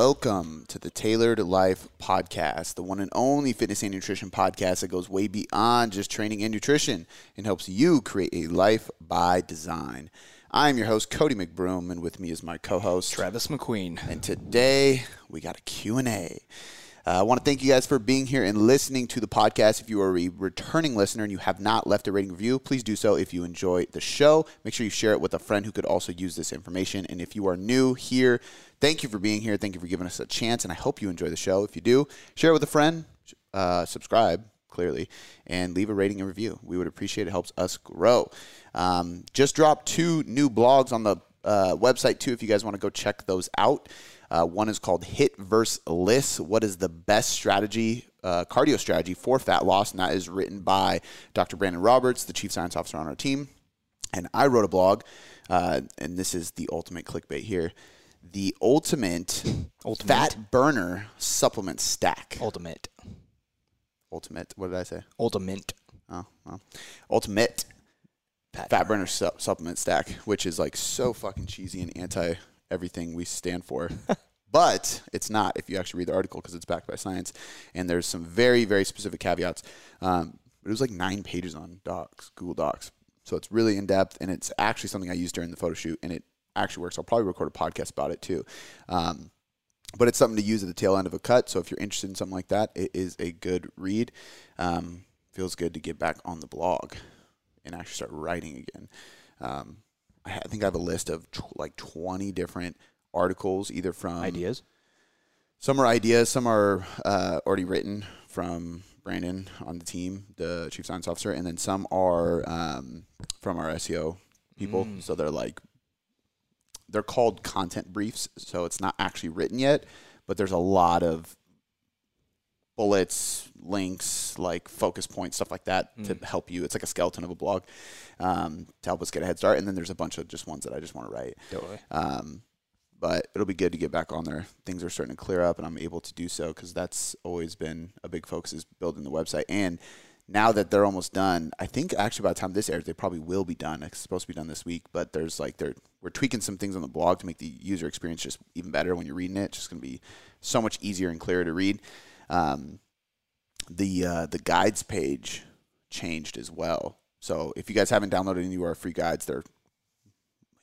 Welcome to the Tailored Life Podcast, the one and only fitness and nutrition podcast that goes way beyond just training and nutrition and helps you create a life by design. I'm your host, Cody McBroom, and with me is my co-host, Travis McQueen. And today we got a Q&A. Uh, I want to thank you guys for being here and listening to the podcast. If you are a returning listener and you have not left a rating review, please do so if you enjoy the show. Make sure you share it with a friend who could also use this information. And if you are new here, thank you for being here. Thank you for giving us a chance. And I hope you enjoy the show. If you do, share it with a friend, uh, subscribe clearly, and leave a rating and review. We would appreciate it. it helps us grow. Um, just dropped two new blogs on the uh, website too if you guys want to go check those out. Uh, one is called HIIT versus LISS. What is the best strategy, uh, cardio strategy for fat loss? And that is written by Dr. Brandon Roberts, the chief science officer on our team. And I wrote a blog, uh, and this is the ultimate clickbait here. The ultimate, ultimate, fat burner supplement stack. Ultimate. Ultimate. What did I say? Ultimate. Oh, well. Ultimate fat, fat burner su- supplement stack, which is like so fucking cheesy and anti everything we stand for. but it's not if you actually read the article because it's backed by science. And there's some very, very specific caveats. Um, it was like nine pages on Docs, Google Docs. So it's really in depth, and it's actually something I used during the photo shoot, and it actually works. I'll probably record a podcast about it too. Um, but it's something to use at the tail end of a cut. So if you're interested in something like that, it is a good read. Um, feels good to get back on the blog and actually start writing again. Um, I think I have a list of tw- like 20 different articles, either from ideas. Some are ideas, some are uh, already written from Brandon on the team, the chief science officer, and then some are um, from our SEO people. Mm. So they're like, they're called content briefs. So it's not actually written yet, but there's a lot of bullets, links, like focus points, stuff like that mm. to help you. It's like a skeleton of a blog um, to help us get a head start. And then there's a bunch of just ones that I just want to write. Totally. Um, but it'll be good to get back on there. Things are starting to clear up, and I'm able to do so because that's always been a big focus is building the website. And now that they're almost done, I think actually by the time this airs, they probably will be done. It's supposed to be done this week, but there's like they're we're tweaking some things on the blog to make the user experience just even better when you're reading it. It's just going to be so much easier and clearer to read. Um, the uh, the guides page changed as well. So if you guys haven't downloaded any of our free guides, they're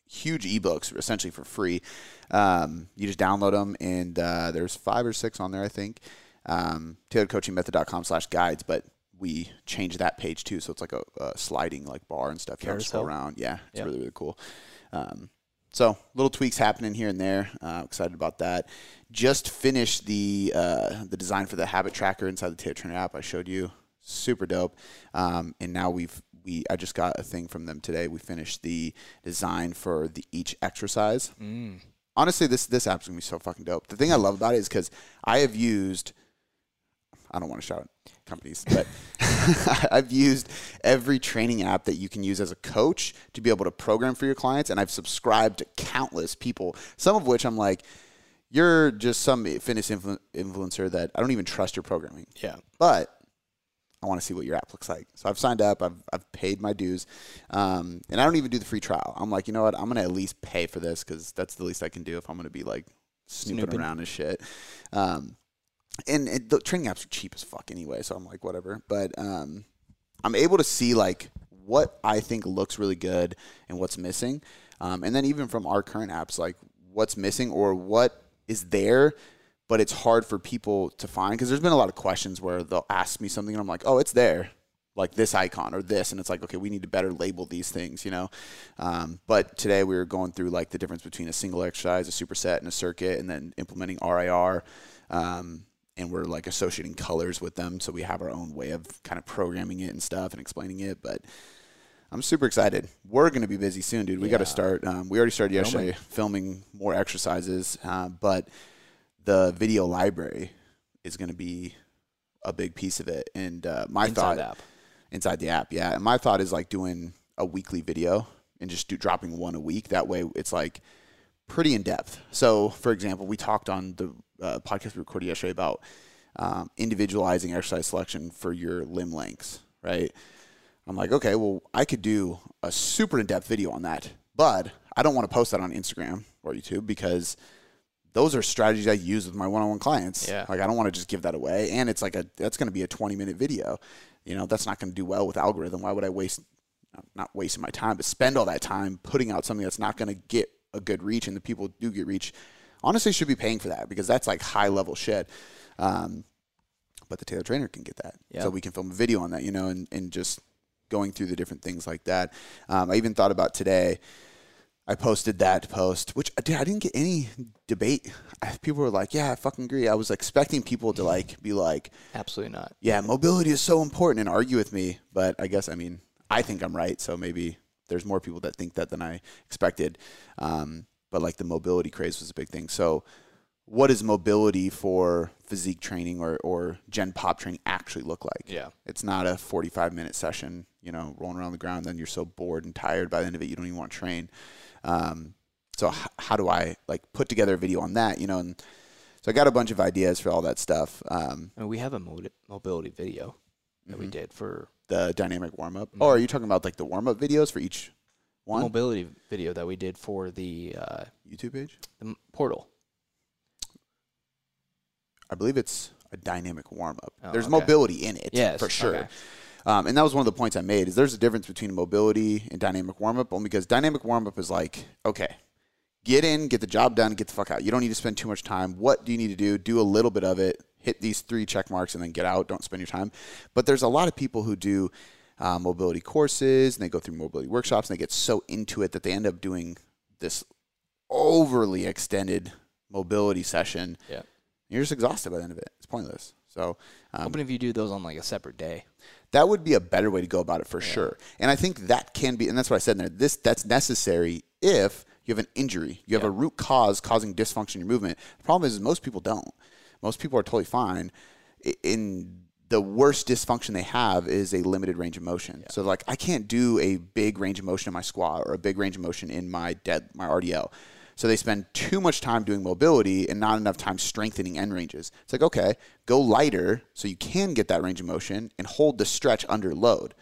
huge ebooks essentially for free. Um, you just download them, and uh, there's five or six on there, I think. Um, tailoredcoachingmethod.com slash guides, but we changed that page too, so it's like a, a sliding like bar and stuff. You can go around. Yeah, it's yep. really really cool. Um, so little tweaks happening here and there. Uh, excited about that. Just finished the uh, the design for the habit tracker inside the Taylor Trainer app. I showed you. Super dope. Um, and now we've we I just got a thing from them today. We finished the design for the each exercise. Mm. Honestly, this this app's gonna be so fucking dope. The thing I love about it is because I have used. I don't want to shout companies, but I've used every training app that you can use as a coach to be able to program for your clients, and I've subscribed to countless people. Some of which I'm like, you're just some fitness influ- influencer that I don't even trust your programming. Yeah, but I want to see what your app looks like. So I've signed up. I've, I've paid my dues, um, and I don't even do the free trial. I'm like, you know what? I'm gonna at least pay for this because that's the least I can do if I'm gonna be like snooping, snooping. around and shit. Um, and, and, the training apps are cheap as fuck anyway, so I'm like, whatever. But um, I'm able to see like what I think looks really good and what's missing, um, and then even from our current apps, like what's missing or what is there but it's hard for people to find because there's been a lot of questions where they'll ask me something and I'm like, oh, it's there, like this icon or this, and it's like, okay, we need to better label these things, you know. Um, but today we were going through like the difference between a single exercise, a superset, and a circuit, and then implementing RIR. Um, and we're like associating colors with them, so we have our own way of kind of programming it and stuff and explaining it. But I'm super excited. We're going to be busy soon, dude. We yeah. got to start. Um, we already started yesterday filming, filming more exercises, uh, but the video library is going to be a big piece of it. And uh, my inside thought the app. inside the app, yeah. And my thought is like doing a weekly video and just do dropping one a week. That way, it's like pretty in depth. So, for example, we talked on the uh, podcast we recorded yesterday about um, individualizing exercise selection for your limb lengths, right? I'm like, okay, well, I could do a super in depth video on that, but I don't want to post that on Instagram or YouTube because those are strategies I use with my one-on-one clients. Yeah. Like I don't want to just give that away, and it's like a that's going to be a 20-minute video. You know, that's not going to do well with algorithm. Why would I waste not wasting my time, but spend all that time putting out something that's not going to get a good reach, and the people do get reach, honestly should be paying for that because that's like high level shit. Um, but the Taylor Trainer can get that, Yeah. so we can film a video on that, you know, and, and just going through the different things like that. Um, I even thought about today. I posted that post, which dude, I didn't get any debate. People were like, "Yeah, I fucking agree." I was expecting people to like be like, Absolutely not. yeah, mobility is so important and argue with me. But I guess, I mean, I think I'm right. So maybe there's more people that think that than I expected. Um, but like the mobility craze was a big thing. So what does mobility for physique training or, or gen pop training actually look like? Yeah. It's not a 45 minute session, you know, rolling around the ground. Then you're so bored and tired by the end of it, you don't even want to train. Um, so h- how do I like put together a video on that, you know, and so I got a bunch of ideas for all that stuff. Um, we have a moti- mobility video that we Mhm. did for the dynamic warm up. Mhm. Oh, are you talking about like the warm up videos for each the one mobility video that we did for the uh, YouTube page? the m- portal. I believe it's a dynamic warm up. Oh, there's okay. mobility in it, Yes, for sure. okay. Um, and that was one of the points I made. Is there's a difference between mobility and dynamic warm up, only because dynamic warm up is like, okay, get in, get the job done, get the fuck out. You don't need to spend too much time. What do you need to do? Do a little bit of it, hit these three check marks, and then get out. Don't spend your time. But there's a lot of people who do uh, mobility courses and they go through mobility workshops and they get so into it that they end up doing this overly extended mobility session. Yeah. You're just exhausted by the end of it. It's pointless. So um, Hoping if you do those on like a separate day. that would be a better way to go about it for sure. And I think that can be, and that's what I said in there. This that's necessary if you have an injury, you have Yeah. a root cause causing dysfunction in your movement. The problem is, is most people don't. Most people are totally fine. In the worst dysfunction they have is a limited range of motion. So like I can't do a big range of motion in my squat or a big range of motion in my dead my RDL. So they spend too much time doing mobility and not enough time strengthening end ranges. It's like, okay, go lighter so you can get that range of motion and hold the stretch under load.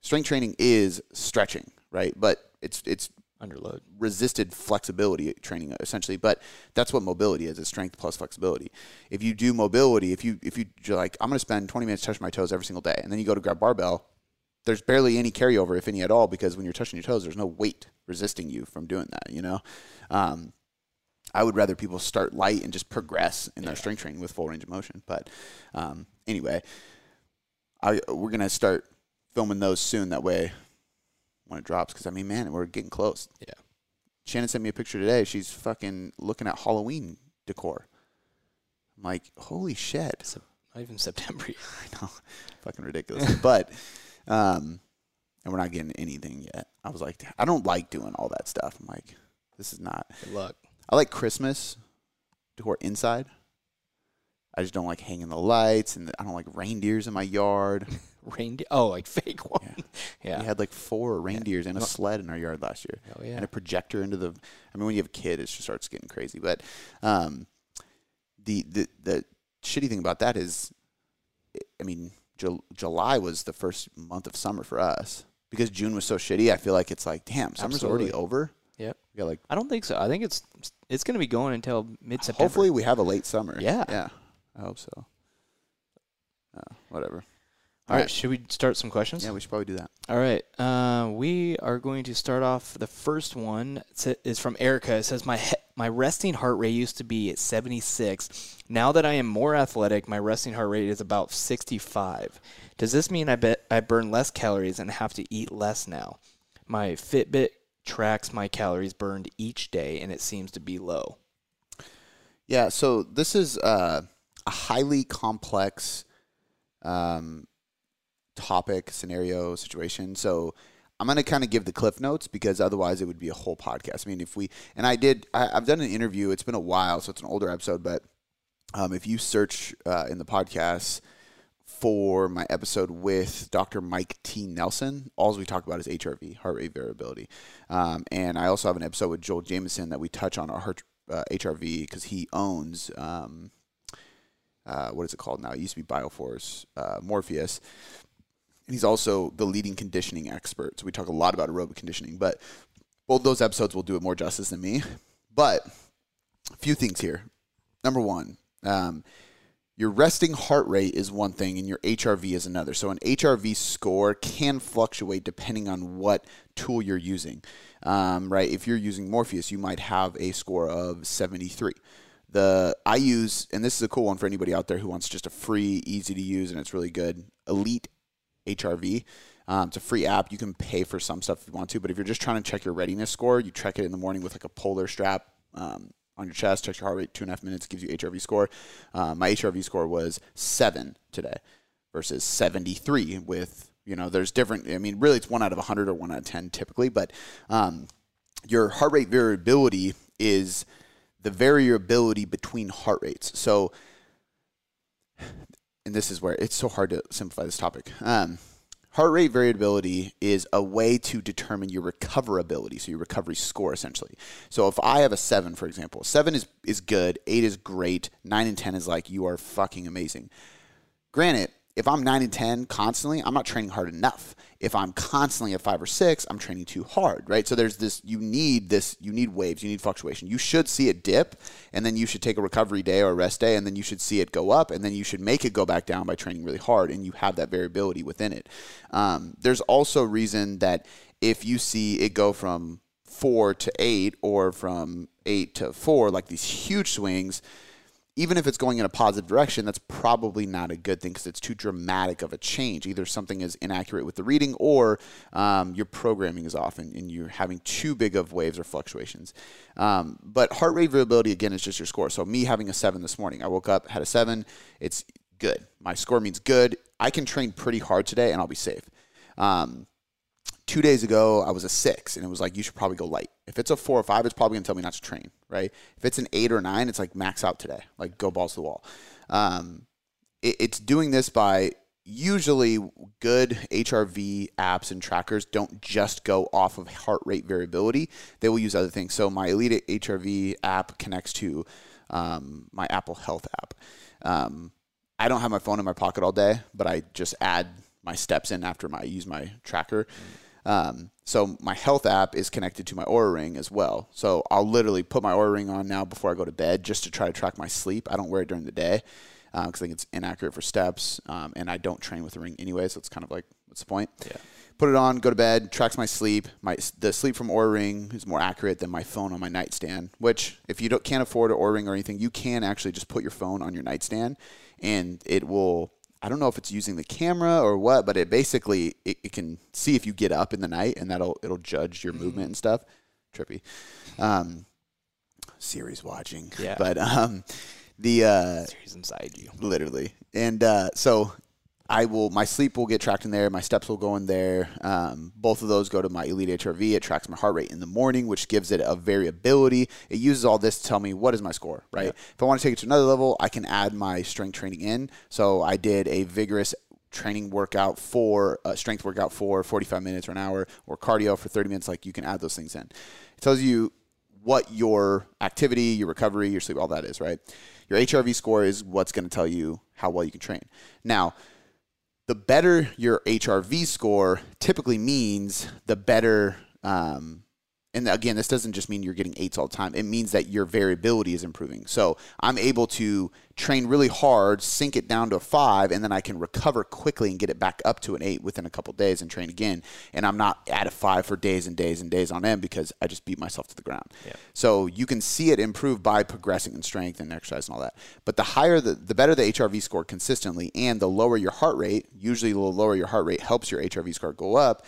Strength training is stretching, right? But it's it's Under load. resisted flexibility training essentially but that's what mobility is it's strength plus flexibility. If you do mobility if you if you you're like i'm going to spend 20 minutes touching my toes every single day and then you go to grab barbell there's barely any carryover if any at all because when you're touching your toes there's no weight resisting you from doing that you know? Um, i would rather people start light and just progress in their strength training with full range of motion but um, anyway I, we're going to start filming those soon that way when it drops because i mean man we're getting close Yeah. Shannon sent me a picture today. She's fucking looking at Halloween decor. I'm like, holy shit. Not even September. yet. I know. fucking ridiculous. but, um, and we're not getting anything yet. I was like, I don't like doing all that stuff. I'm like, this is not. Good luck. I like Christmas decor inside. I just don't like hanging the lights, and I don't like reindeers in my yard. Reindeer. Oh, like fake one. Yeah. We had like four reindeers and a sled in our yard last year. Oh yeah. and a projector into the. I mean, when you have a kid, it just starts getting crazy. But um, the the the shitty thing about that is, I mean, Ju- July was the first month of summer for us because June was so shitty. I feel like it's like, damn, summer's already over. Yep. We got like, I don't think so. I think it's it's going to be going until mid September. hopefully we have a late summer. Yeah. yeah, I hope so. Uh, whatever. All right. Should we start some questions? Yeah, we should probably do that. All right. Uh, we are going to start off. The first one is from Erica. It says, my, he- my resting heart rate used to be at 76. Now that I am more athletic, my resting heart rate is about 65. Does this mean I bet I burn less calories and have to eat less now? My Fitbit tracks my calories burned each day, and it seems to be low. Yeah, so this is uh, a highly complex um, topic, scenario, situation. So I'm going to kind of give the cliff notes because otherwise it would be a whole podcast. I mean, if we, and I did, I, I've done an interview, it's been a while, so it's an older episode, but um, if you search uh, in the podcast for my episode with Dr. Mike T. Nelson, all we talk about is HRV, heart rate variability. Um, and I also have an episode with Joel Jamieson that we touch on our heart, uh, HRV because he owns, um, uh, what is it called now? It used to be Bioforce, uh, Morpheus. He's also the leading conditioning expert. So we talk a lot about aerobic conditioning, but both those episodes will do it more justice than me. But a few things here. Number one, um, your resting heart rate is one thing and your HRV is another. So an HRV score can fluctuate depending on what tool you're using. Um, right? If you're using Morpheus, you might have a score of 73. The I use, and this is a cool one for anybody out there who wants just a free, easy to use, and it's really good. Elite HRV. Um, it's a free app. You can pay for some stuff if you want to, but if you're just trying to check your readiness score, you check it in the morning with like a polar strap um, on your chest, check your heart rate, two and a half minutes, gives you HRV score. Uh, my HRV score was seven today versus 73 with, you know, there's different, I mean, really it's one out of 100 or one out of 10 typically, but um, your heart rate variability is the variability between heart rates. So, and this is where it's so hard to simplify this topic. Um, heart rate variability is a way to determine your recoverability, so your recovery score essentially. So if I have a seven, for example, seven is is good, eight is great, nine and ten is like you are fucking amazing. Granted, if I'm nine and 10 constantly, I'm not training hard enough. If I'm constantly at five or six, I'm training too hard, right? So there's this, you need this, you need waves, you need fluctuation. You should see it dip, and then you should take a recovery day or a rest day, and then you should see it go up, and then you should make it go back down by training really hard, and you have that variability within it. Um, there's also reason that if you see it go from four to eight or from eight to four, like these huge swings, even if it's going in a positive direction, that's probably not a good thing because it's too dramatic of a change. Either something is inaccurate with the reading or um, your programming is off and, and, you're having too big of waves or fluctuations. Um, but heart rate variability, again, is just your score. So, me having a seven this morning, I woke up, had a seven, it's good. My score means good. I can train pretty hard today and I'll be safe. Um, two days ago I was a six, and it was like you should probably go light. If it's a four or five, it's probably gonna tell me not to train, right? If it's an eight or nine, it's like max out today, like go balls to the wall. Um, it, it's doing this by usually good HRV apps and trackers don't just go off of heart rate variability. They will use other things. So my Elite HRV app connects to um, my Apple Health app. Um, I don't have my phone in my pocket all day, but I just add my steps in after my I use my tracker. Mm-hmm um, so my health app is connected to my Oura Ring as well. So I'll literally put my Oura Ring on now before I go to bed just to try to track my sleep. I don't wear it during the day because um, I think it's inaccurate for steps, um, and I don't train with the ring anyway. So it's kind of like, what's the point? Yeah. Put it on, go to bed, tracks my sleep. My the sleep from Oura Ring is more accurate than my phone on my nightstand. Which, if you don't, can't afford an Oura Ring or anything, you can actually just put your phone on your nightstand, and it will I don't know if it's using the camera or what, but it basically it, it, can see if you get up in the night and that'll it'll judge your movement and stuff. Trippy. Um, Siri's watching. Yeah. But um, the uh, Siri's inside you. Literally. And uh, so I will my sleep will get tracked in there, my steps will go in there. Um, both of those go to my Elite HRV. It tracks my heart rate in the morning, which gives it a variability. It uses all this to tell me what is my score, right? Yeah. If I want to take it to another level, I can add my strength training in. So I did a vigorous training workout for uh, strength workout for 45 minutes or an hour or cardio for 30 minutes like you can add those things in it tells you what your activity your recovery your sleep all that is right your hrv score is what's going to tell you how well you can train now the better your HRV score typically means the better um, and again, this doesn't just mean you're getting eights all the time. It means that your variability is improving. So I'm able to train really hard, sink it down to a five, and then I can recover quickly and get it back up to an eight within a couple days and train again. And I'm not at a five for days and days and days on end because I just beat myself to the ground. Yeah. So you can see it improve by progressing in strength and exercise and all that. But the higher the, the better the HRV score consistently, and the lower your heart rate, usually the lower your heart rate helps your HRV score go up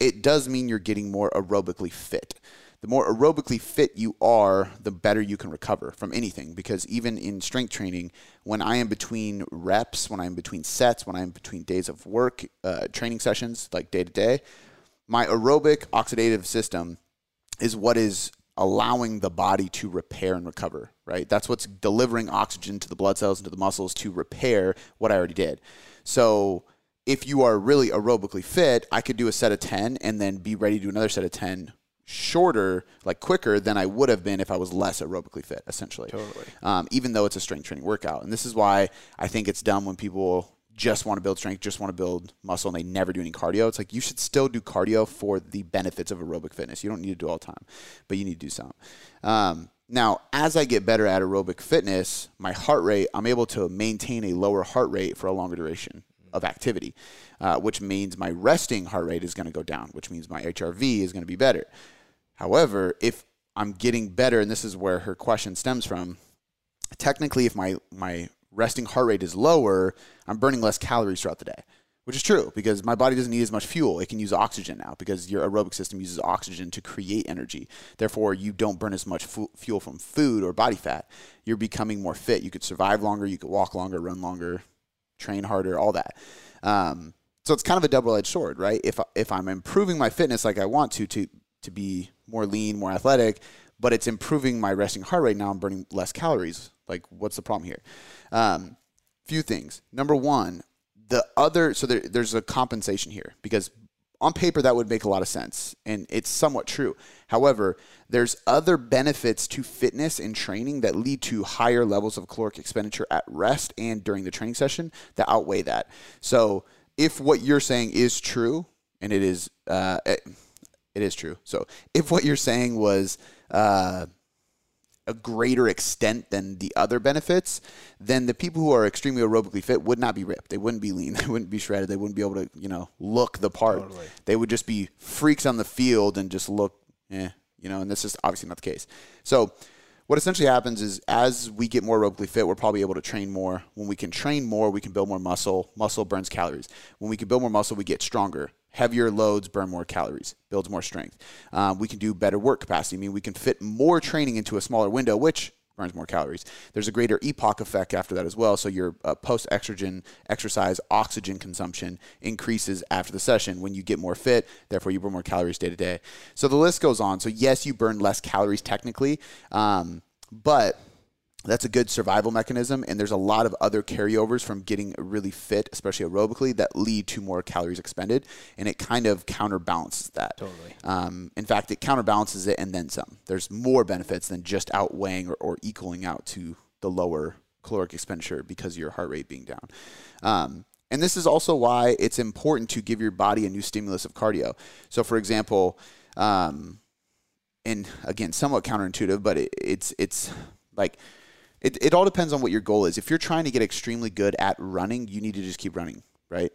it does mean you're getting more aerobically fit. The more aerobically fit you are, the better you can recover from anything. Because even in strength training, when I am between reps, when I'm between sets, when I'm between days of work, uh, training sessions, like day to day, my aerobic oxidative system is what is allowing the body to repair and recover, right? That's what's delivering oxygen to the blood cells and to the muscles to repair what I already did. So if you are really aerobically fit, I could do a set of 10 and then be ready to do another set of 10 shorter, like quicker than I would have been if I was less aerobically fit, essentially. Totally. Um, even though it's a strength training workout. And this is why I think it's dumb when people just want to build strength, just want to build muscle, and they never do any cardio. It's like you should still do cardio for the benefits of aerobic fitness. You don't need to do all the time, but you need to do some. Um, Now, as I get better at aerobic fitness, my heart rate, I'm able to maintain a lower heart rate for a longer duration of activity, uh, which means my resting heart rate is going to go down, which means my HRV is going to be better. However, if I'm getting better, and this is where her question stems from, technically, if my, my resting heart rate is lower, I'm burning less calories throughout the day which is true because my body doesn't need as much fuel. It can use oxygen now because your aerobic system uses oxygen to create energy. Therefore, you don't burn as much fu- fuel from food or body fat. You're becoming more fit. You could survive longer, you could walk longer, run longer, train harder, all that. Um, so it's kind of a double-edged sword, right? If if I'm improving my fitness like I want to to to be more lean, more athletic, but it's improving my resting heart rate now, I'm burning less calories. Like, what's the problem here? Um, few things. Number one, the other so there, there's a compensation here because on paper that would make a lot of sense and it's somewhat true. However there's other benefits to fitness and training that lead to higher levels of caloric expenditure at rest and during the training session that outweigh that. So if what you're saying is true and it is uh, it, it is true. So if what you're saying was uh, a greater extent than the other benefits, then the people who are extremely aerobically fit would not be ripped. They wouldn't be lean. They wouldn't be shredded. They wouldn't be able to, you know, look the part. Totally. They would just be freaks on the field and just look, eh, you know, and that's just obviously not the case. So what essentially happens is as we get more aerobically fit, we're probably able to train more. When we can train more, we can build more muscle. Muscle burns calories. When we can build more muscle, we get stronger heavier loads burn more calories, builds more strength. Um, we can do better work capacity. I mean, we can fit more training into a smaller window, which burns more calories. There's a greater EPOC effect after that as well. So your uh, post estrogen exercise oxygen consumption increases after the session when you get more fit. Therefore, you burn more calories day to day. So the list goes on. So yes, you burn less calories technically, um, but that's a good survival mechanism and there's a lot of other carryovers from getting really fit especially aerobically that lead to more calories expended and it kind of counterbalances that. Totally. Um, in fact it counterbalances it and then some. There's more benefits than just outweighing or, or equaling out to the lower caloric expenditure because of your heart rate being down. Um, and this is also why it's important to give your body a new stimulus of cardio. So for example um, and again somewhat counterintuitive but it, it's it's like it, it all depends on what your goal is. If you're trying to get extremely good at running, you need to just keep running, right?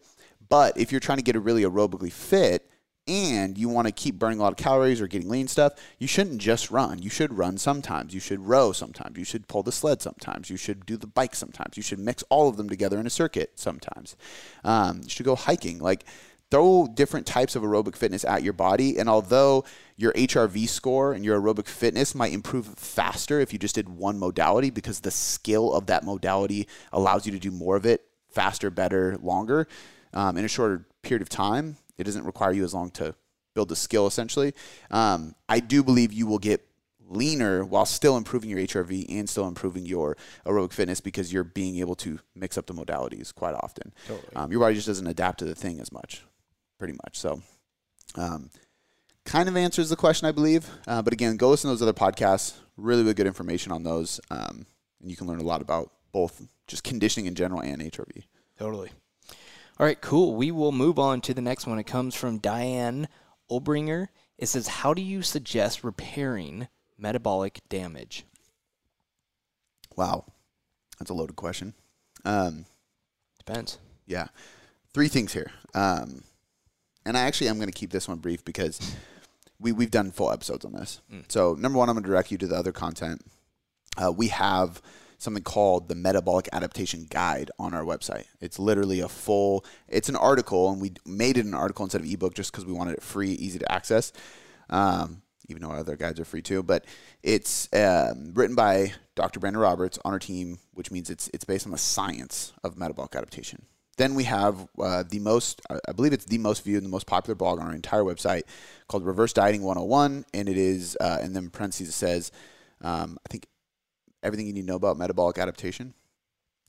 But if you're trying to get a really aerobically fit and you want to keep burning a lot of calories or getting lean stuff, you shouldn't just run. You should run sometimes. You should row sometimes. You should pull the sled sometimes. You should do the bike sometimes. You should mix all of them together in a circuit sometimes. Um, you should go hiking. Like throw different types of aerobic fitness at your body. And although your HRV score and your aerobic fitness might improve faster if you just did one modality because the skill of that modality allows you to do more of it faster, better, longer um, in a shorter period of time. It doesn't require you as long to build the skill essentially. Um, I do believe you will get leaner while still improving your HRV and still improving your aerobic fitness because you're being able to mix up the modalities quite often. Totally. Um, your body just doesn't adapt to the thing as much pretty much. So, um, kind of answers the question, I believe. Uh, but again, go listen to those other podcasts. Really, really good information on those. Um, and you can learn a lot about both just conditioning in general and HRV. Totally. All right, cool. We will move on to the next one. It comes from Diane Obringer. It says, How do you suggest repairing metabolic damage? Wow. That's a loaded question. Um, Depends. Yeah. Three things here. Um, and I actually am going to keep this one brief because we we've done full episodes on this. Mm. So number one, I'm going to direct you to the other content. Uh, we have something called the metabolic adaptation guide on our website. It's literally a full. It's an article, and we made it an article instead of ebook just because we wanted it free, easy to access. Um, even though our other guides are free too, but it's um, written by Dr. Brandon Roberts on our team, which means it's it's based on the science of metabolic adaptation. Then we have uh, the most, I believe it's the most viewed and the most popular blog on our entire website called Reverse Dieting 101. And it is, uh, and then parentheses says, um, I think everything you need to know about metabolic adaptation.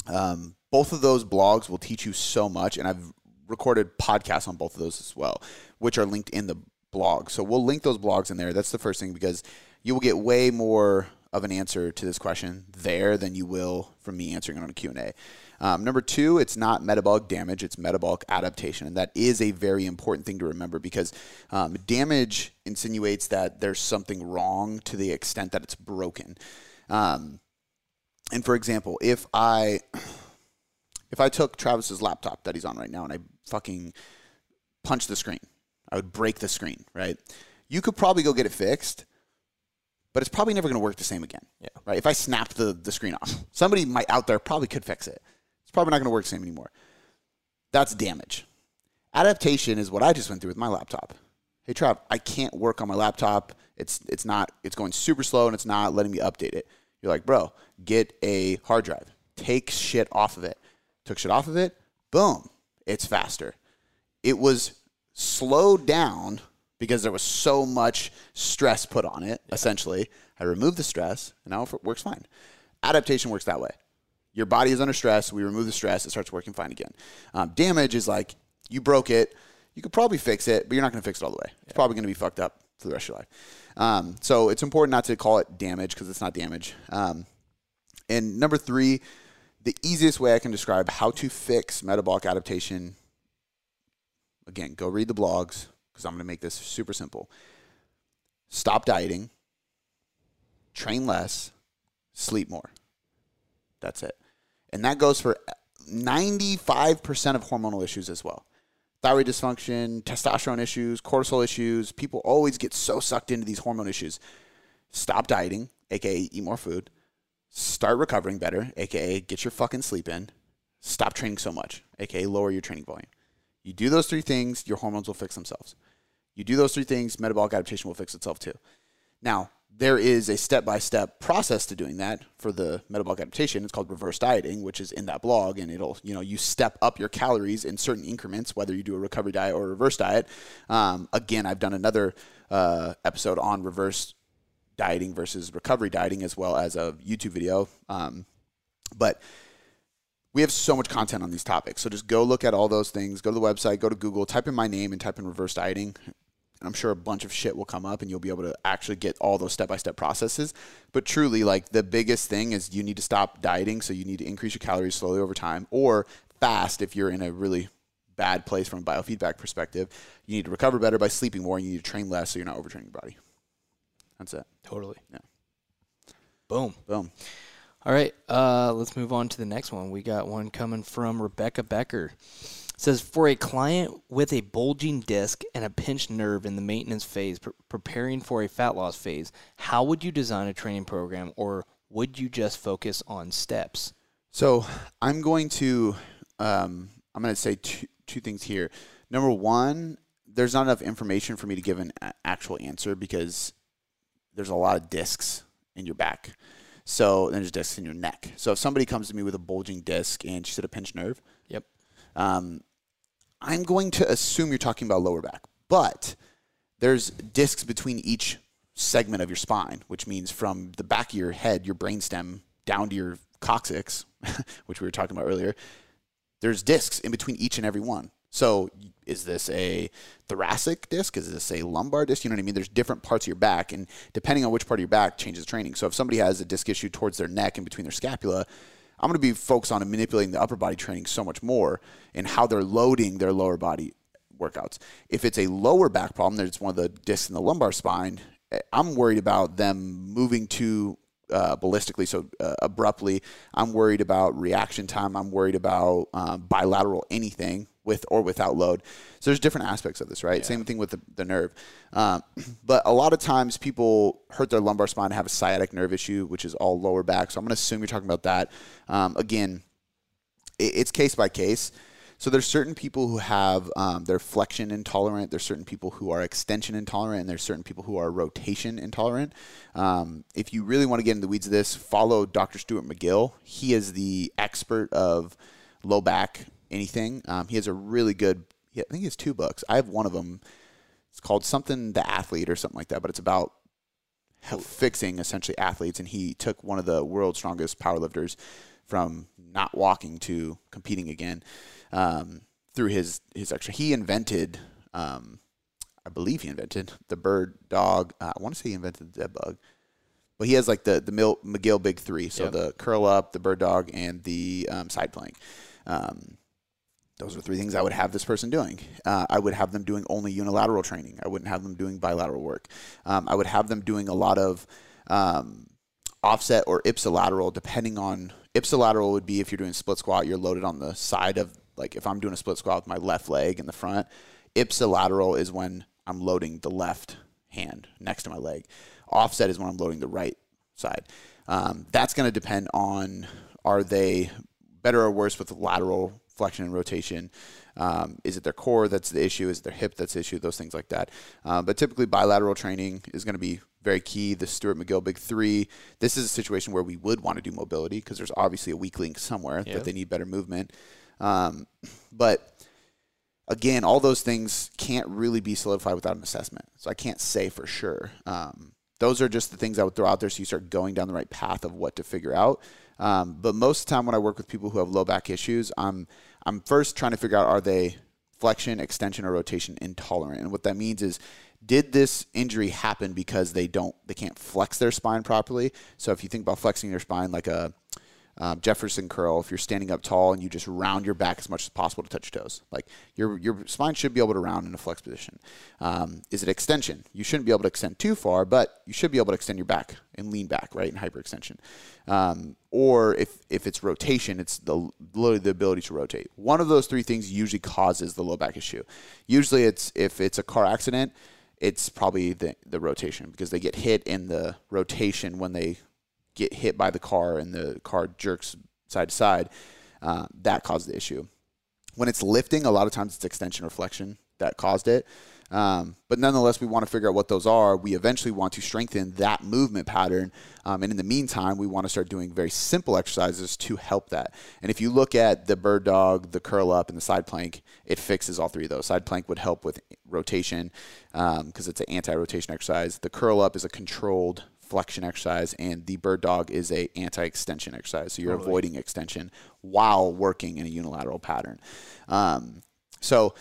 Um, both of those blogs will teach you so much. And I've recorded podcasts on both of those as well, which are linked in the blog. So we'll link those blogs in there. That's the first thing because you will get way more of an answer to this question there than you will from me answering it on a Q&A. Um, number two, it's not metabolic damage, it's metabolic adaptation. And that is a very important thing to remember because um, damage insinuates that there's something wrong to the extent that it's broken. Um, and for example, if I if I took Travis's laptop that he's on right now and I fucking punch the screen, I would break the screen, right? You could probably go get it fixed, but it's probably never going to work the same again. Yeah. Right. If I snapped the, the screen off, somebody might out there probably could fix it. Probably not going to work the same anymore. That's damage. Adaptation is what I just went through with my laptop. Hey Trav, I can't work on my laptop. It's it's not it's going super slow and it's not letting me update it. You're like, bro, get a hard drive. Take shit off of it. Took shit off of it. Boom. It's faster. It was slowed down because there was so much stress put on it, essentially. I removed the stress, and now it works fine. Adaptation works that way. Your body is under stress. We remove the stress. It starts working fine again. Um, damage is like you broke it. You could probably fix it, but you're not going to fix it all the way. It's probably going to be fucked up for the rest of your life. Um, so it's important not to call it damage because it's not damage. Um, and number three, the easiest way I can describe how to fix metabolic adaptation. Again, go read the blogs because I'm going to make this super simple. Stop dieting, train less, sleep more. That's it. And that goes for 95% of hormonal issues as well. Thyroid dysfunction, testosterone issues, cortisol issues. People always get so sucked into these hormone issues. Stop dieting, aka eat more food. Start recovering better, aka get your fucking sleep in. Stop training so much, aka lower your training volume. You do those three things, your hormones will fix themselves. You do those three things, metabolic adaptation will fix itself too. Now, there is a step by step process to doing that for the metabolic adaptation. It's called reverse dieting, which is in that blog, and it'll, you know, you step up your calories in certain increments, whether you do a recovery diet or a reverse diet. Um, again, I've done another uh, episode on reverse dieting versus recovery dieting, as well as a YouTube video. Um, but we have so much content on these topics. So just go look at all those things. Go to the website, go to Google, type in my name, and type in reverse dieting. I'm sure a bunch of shit will come up and you'll be able to actually get all those step by step processes. But truly, like the biggest thing is you need to stop dieting. So you need to increase your calories slowly over time or fast if you're in a really bad place from a biofeedback perspective. You need to recover better by sleeping more and you need to train less so you're not overtraining your body. That's it. Totally. Yeah. Boom. Boom. All right, uh, let's move on to the next one. We got one coming from Rebecca Becker. Says for a client with a bulging disc and a pinched nerve in the maintenance phase, pre- preparing for a fat loss phase, how would you design a training program, or would you just focus on steps? So I'm going to um, I'm going to say two, two things here. Number one, there's not enough information for me to give an a- actual answer because there's a lot of discs in your back. So then there's discs in your neck. So if somebody comes to me with a bulging disc and she said a pinched nerve. Um, I'm going to assume you're talking about lower back, but there's discs between each segment of your spine, which means from the back of your head, your brainstem, down to your coccyx, which we were talking about earlier. There's discs in between each and every one. So is this a thoracic disc? Is this a lumbar disc? You know what I mean? There's different parts of your back, and depending on which part of your back changes training. So if somebody has a disc issue towards their neck and between their scapula, I'm going to be focused on manipulating the upper body training so much more and how they're loading their lower body workouts. If it's a lower back problem, there's one of the discs in the lumbar spine. eh, I'm worried about them moving too uh, ballistically, so uh, abruptly. I'm worried about reaction time. I'm worried about um, bilateral anything with or without load. So there's different aspects of this, right? Same thing with the, the nerve. Um, but a lot of times people hurt their lumbar spine and have a sciatic nerve issue, which is all lower back. So I'm going to assume you're talking about that. Um, again, it, it's case by case. So there's certain people who have um, they're flexion intolerant. There's certain people who are extension intolerant, and there's certain people who are rotation intolerant. Um, if you really want to get into the weeds of this, follow Dr. Stuart McGill. He is the expert of low back anything. Um, he has a really good. I think he has two books. I have one of them. It's called something the athlete or something like that, but it's about fixing essentially athletes. And he took one of the world's strongest powerlifters from not walking to competing again um, through his his actually he invented um, I believe he invented the bird dog uh, I want to say he invented the dead bug but he has like the the Mil- McGill Big Three, so Yep. the curl up, the bird dog, and the um, side plank. Um, those are three things I would have this person doing. Uh, I would have them doing only unilateral training. I wouldn't have them doing bilateral work. Um, I would have them doing a lot of um, offset or ipsilateral, depending on ipsilateral would be if you're doing split squat, you're loaded on the side of like if I'm doing a split squat with my left leg in the front. Ipsilateral is when I'm loading the left hand next to my leg. Offset is when I'm loading the right side. Um, that's going to depend on are they better or worse with lateral flexion and rotation. Um, is it their core that's the issue? Is it their hip that's the issue? Those things like that. Uh, but typically, bilateral training is going to be very key. The Stuart McGill Big Three. This is a situation where we would want to do mobility because there's obviously a weak link somewhere that they need better movement. Um, but again, all those things can't really be solidified without an assessment. So I can't say for sure. Um, those are just the things I would throw out there so you start going down the right path of what to figure out. Um, but most of the time when I work with people who have low back issues, I'm I'm first trying to figure out are they flexion, extension, or rotation intolerant. And what that means is did this injury happen because they don't they can't flex their spine properly? So if you think about flexing your spine like a um, Jefferson curl, if you're standing up tall and you just round your back as much as possible to touch your toes, like your your spine should be able to round in a flex position. Um, is it extension? You shouldn't be able to extend too far, but you should be able to extend your back and lean back, right, in hyperextension. Um, or if if it's rotation, it's the literally the ability to rotate. One of those three things usually causes the low back issue. Usually, it's if it's a car accident, it's probably the the rotation because they get hit in the rotation when they get hit by the car and the car jerks side to side, uh, that caused the issue. When it's lifting, a lot of times it's extension or flexion that caused it. Um, but nonetheless, we want to figure out what those are. We eventually want to strengthen that movement pattern. Um, and in the meantime, we want to start doing very simple exercises to help that. And if you look at the bird dog, the curl up, and the side plank, it fixes all three of those. Side plank would help with rotation because it's an anti rotation exercise. The curl up is a controlled flexion exercise and the bird dog is a anti-extension exercise. So you're Totally. avoiding extension while working in a unilateral pattern. Um, so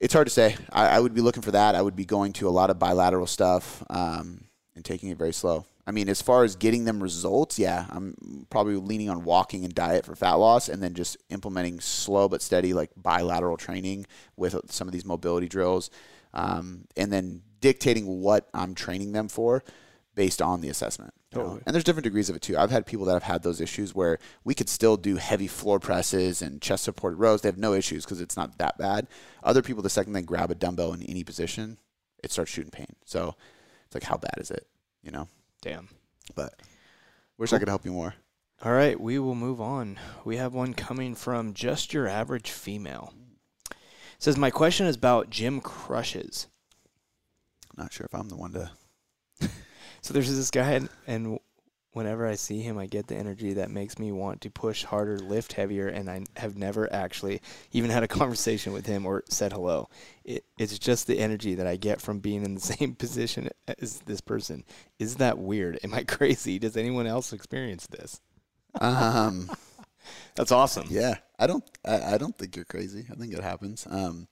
it's hard to say. I, I would be looking for that. I would be going to a lot of bilateral stuff um, and taking it very slow. I mean as far as getting them results yeah i'm probably leaning on walking and diet for fat loss and then just implementing slow but steady like bilateral training with some of these mobility drills. Um, and then dictating what I'm training them for based on the assessment. know? Totally. And there's different degrees of it too. I've had people that have had those issues where we could still do heavy floor presses and chest supported rows. They have no issues because it's not that bad. Other people, the second they grab a dumbbell in any position, it starts shooting pain. So it's like, how bad is it? You know? Damn. But wish I could help you more. All right, we will move on. We have one coming from just your average female. It says my question is about gym crushes. Not sure if I'm the one to. So there's this guy, and, and whenever I see him, I get the energy that makes me want to push harder, lift heavier, and I have never actually even had a conversation with him or said hello. It, it's just the energy that I get from being in the same position as this person. Is that weird? Am I crazy? Does anyone else experience this? Um, That's awesome. yeah, I don't. I, I don't think you're crazy. I think it happens. Um,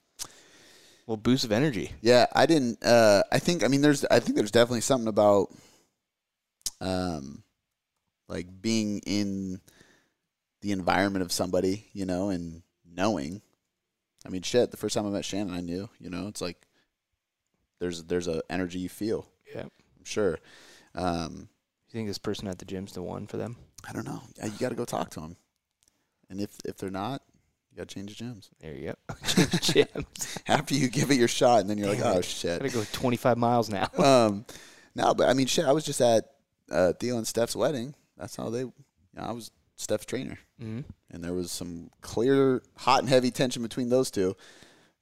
Well, boost of energy. Yeah, I didn't. Uh, I think. I mean, there's. I think there's definitely something about, um, like being in the environment of somebody, you know, and knowing. I mean, shit. The first time I met Shannon, I knew. You know, it's like there's there's a energy you feel. Yeah. I'm sure. Um, You think this person at the gym's the one for them? I don't know. You got to go talk to them, and if if they're not, you got to change the gyms. There you go. Change gyms. After you give it your shot, and then you're like, oh it. shit. Gotta go 25 miles now. um, no, but I mean, shit. I was just at uh, Theo and Steph's wedding. That's how they. You know, I was Steph's trainer, hmm and there was some clear, hot and heavy tension between those two.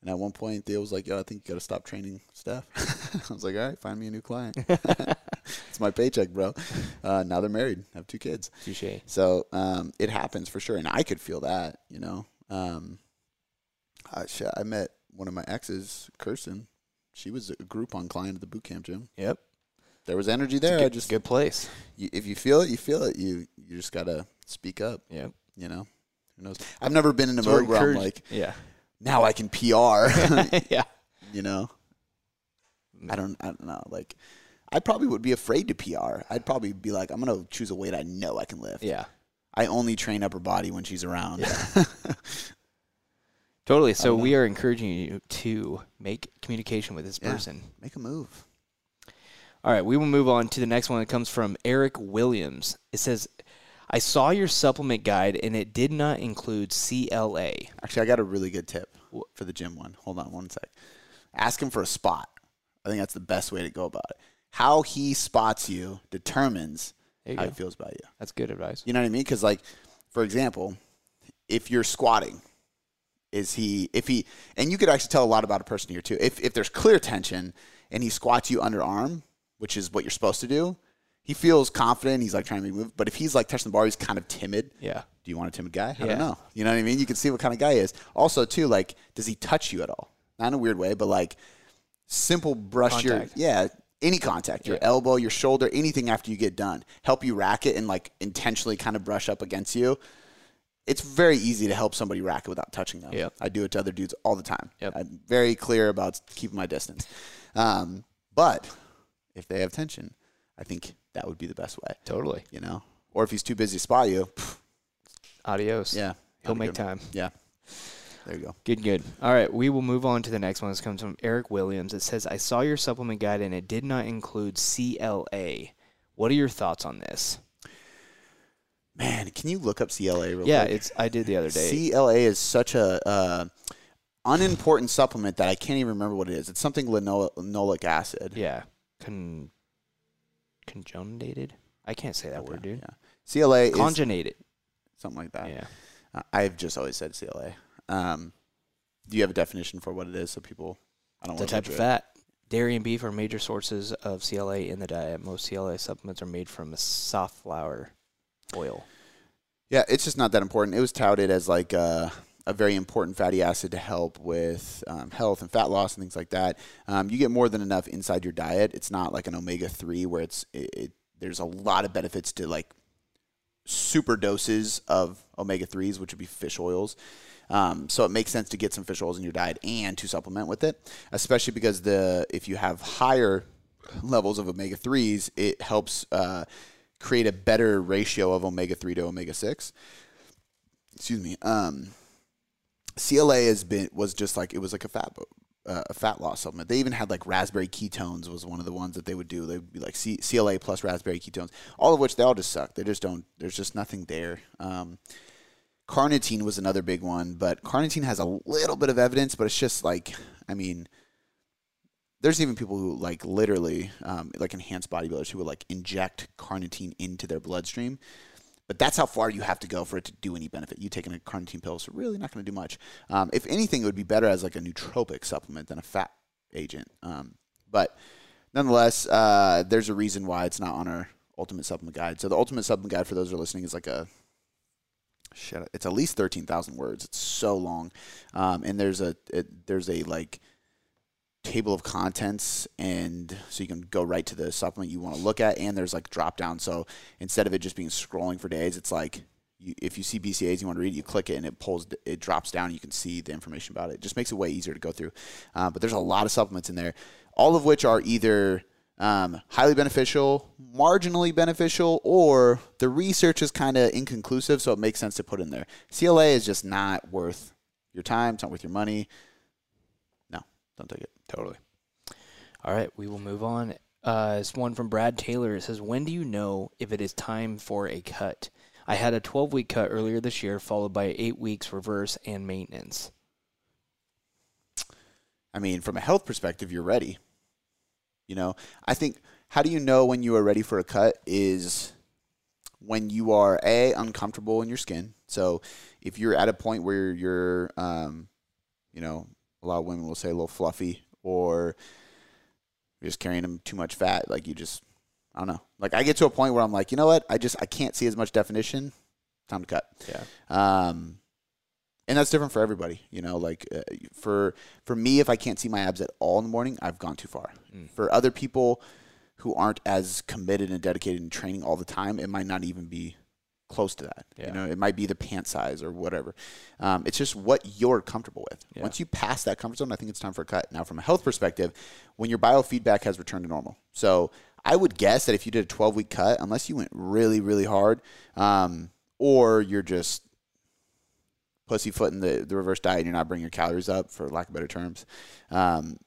And at one point, Theo was like, "Yo, I think you got to stop training Steph." I was like, "All right, find me a new client. it's my paycheck, bro." Uh, now they're married, have two kids. Touche. So um, it happens for sure, and I could feel that. You know, um, I, I met one of my exes, Kirsten. She was a Groupon client at the boot camp gym. Yep. There was energy It's a there. good, I just good place. you, if you feel it, you feel it. You you just gotta speak up. Yep. You know, who knows? I've never been in a mode where I'm like, yeah. now I can PR. yeah. you know, I don't I don't know. Like, I probably would be afraid to PR. I'd probably be like, I'm gonna choose a weight I know I can lift. Yeah. I only train upper body when she's around. Totally. So we are encouraging you to make communication with this Yeah. person. Make a move. All right, we will move on to the next one. It comes from Eric Williams. It says, I saw your supplement guide and it did not include CLA. Actually, I got a really good tip for the gym one. Hold on one sec. Ask him for a spot. I think that's the best way to go about it. How he spots you determines how go. he feels about you. That's good advice. You know what I mean? Because, like, for example, if you're squatting, is he, if he, and you could actually tell a lot about a person here too. If, if there's clear tension and he squats you underarm, which is what you're supposed to do, he feels confident. He's like trying to make move. But if he's like touching the bar, he's kind of timid. Yeah. Do you want a timid guy? I Yeah. don't know. You know what I mean? You can see what kind of guy he is. Also, too, like, does he touch you at all? Not in a weird way, but like simple brush Contact. your yeah, any contact, your Yeah. elbow, your shoulder, anything after you get done. Help you rack it and like intentionally kind of brush up against you. It's very easy to help somebody rack it without touching them. Yep. I do it to other dudes all the time. Yep. I'm very clear about keeping my distance. Um, but if they have tension, I think that would be the best way, Totally. you know? Or if he's too busy to spot you, Adios. yeah. He'll make time. Yeah. There you go. Good, good. All right, we will move on to the next one. This comes from Eric Williams. It says, I saw your supplement guide and it did not include CLA. What are your thoughts on this? Man, can you look up CLA real yeah, quick? it's I did the other day. CLA is such a uh, unimportant supplement that I can't even remember what it is. It's something linol- linoleic acid. yeah. Con conjunated? I can't say that word, dude. Yeah. CLA is something like that. Yeah. Uh, I've just always said CLA. Um, do you have a definition for what it is so people? I don't The type of fat. Dairy and beef are major sources of CLA in the diet. Most CLA supplements are made from safflower oil. Yeah, it's just not that important. It was touted as like a, a very important fatty acid to help with um, health and fat loss and things like that. Um, you get more than enough inside your diet. It's not like an omega three where it's it, it, there's a lot of benefits to like super doses of omega threes, which would be fish oils. Um, so it makes sense to get some fish oils in your diet and to supplement with it, especially because the if you have higher levels of omega threes, it helps uh, create a better ratio of omega three to omega six. Excuse me. Um, CLA has been was just like it was like a fat uh, a fat loss supplement. They even had like raspberry ketones was one of the ones that they would do. They would be like C- CLA plus raspberry ketones, all of which they all just suck. They just don't. There's just nothing there. Um, carnitine was another big one, but carnitine has a little bit of evidence, but it's just like I mean. There's even people who like literally, um, like enhanced bodybuilders who would like inject carnitine into their bloodstream. But that's how far you have to go for it to do any benefit. You taking a carnitine pill is really not going to do much. Um, if anything, it would be better as like a nootropic supplement than a fat agent. Um, but nonetheless, uh, there's a reason why it's not on our ultimate supplement guide. So the ultimate supplement guide for those who are listening is like a shit. It's at least thirteen thousand words. It's so long, um, and there's a it, there's a like table of contents and so you can go right to the supplement you want to look at and there's like drop down so instead of it just being scrolling for days it's like you, if you see BCAAs you want to read you click it and it pulls it drops down you can see the information about it it just makes it way easier to go through uh, but there's a lot of supplements in there all of which are either um, highly beneficial marginally beneficial or the research is kind of inconclusive so it makes sense to put in there cla is just not worth your time it's not worth your money no don't take it Totally. All right, we will move on. Uh, it's one from Brad Taylor. It says, "When do you know if it is time for a cut?" I had a 12 week cut earlier this year, followed by eight weeks reverse and maintenance. I mean, from a health perspective, you're ready. You know, I think how do you know when you are ready for a cut is when you are a uncomfortable in your skin. So if you're at a point where you're, um, you know, a lot of women will say a little fluffy or you're just carrying them too much fat, like you just, I don't know. Like I get to a point where I'm like, you know what? I just I can't see as much definition. Time to cut. Yeah. Um, and that's different for everybody. You know, like uh, for for me, if I can't see my abs at all in the morning, I've gone too far. Mm. For other people who aren't as committed and dedicated in training all the time, it might not even be close to that. Yeah. You know, it might be the pant size or whatever. Um, it's just what you're comfortable with. Yeah. Once you pass that comfort zone, I think it's time for a cut. Now, from a health perspective, when your biofeedback has returned to normal, so I would guess that if you did a 12 week cut, unless you went really, really hard, um, or you're just pussyfooting the, the reverse diet and you're not bringing your calories up, for lack of better terms, um,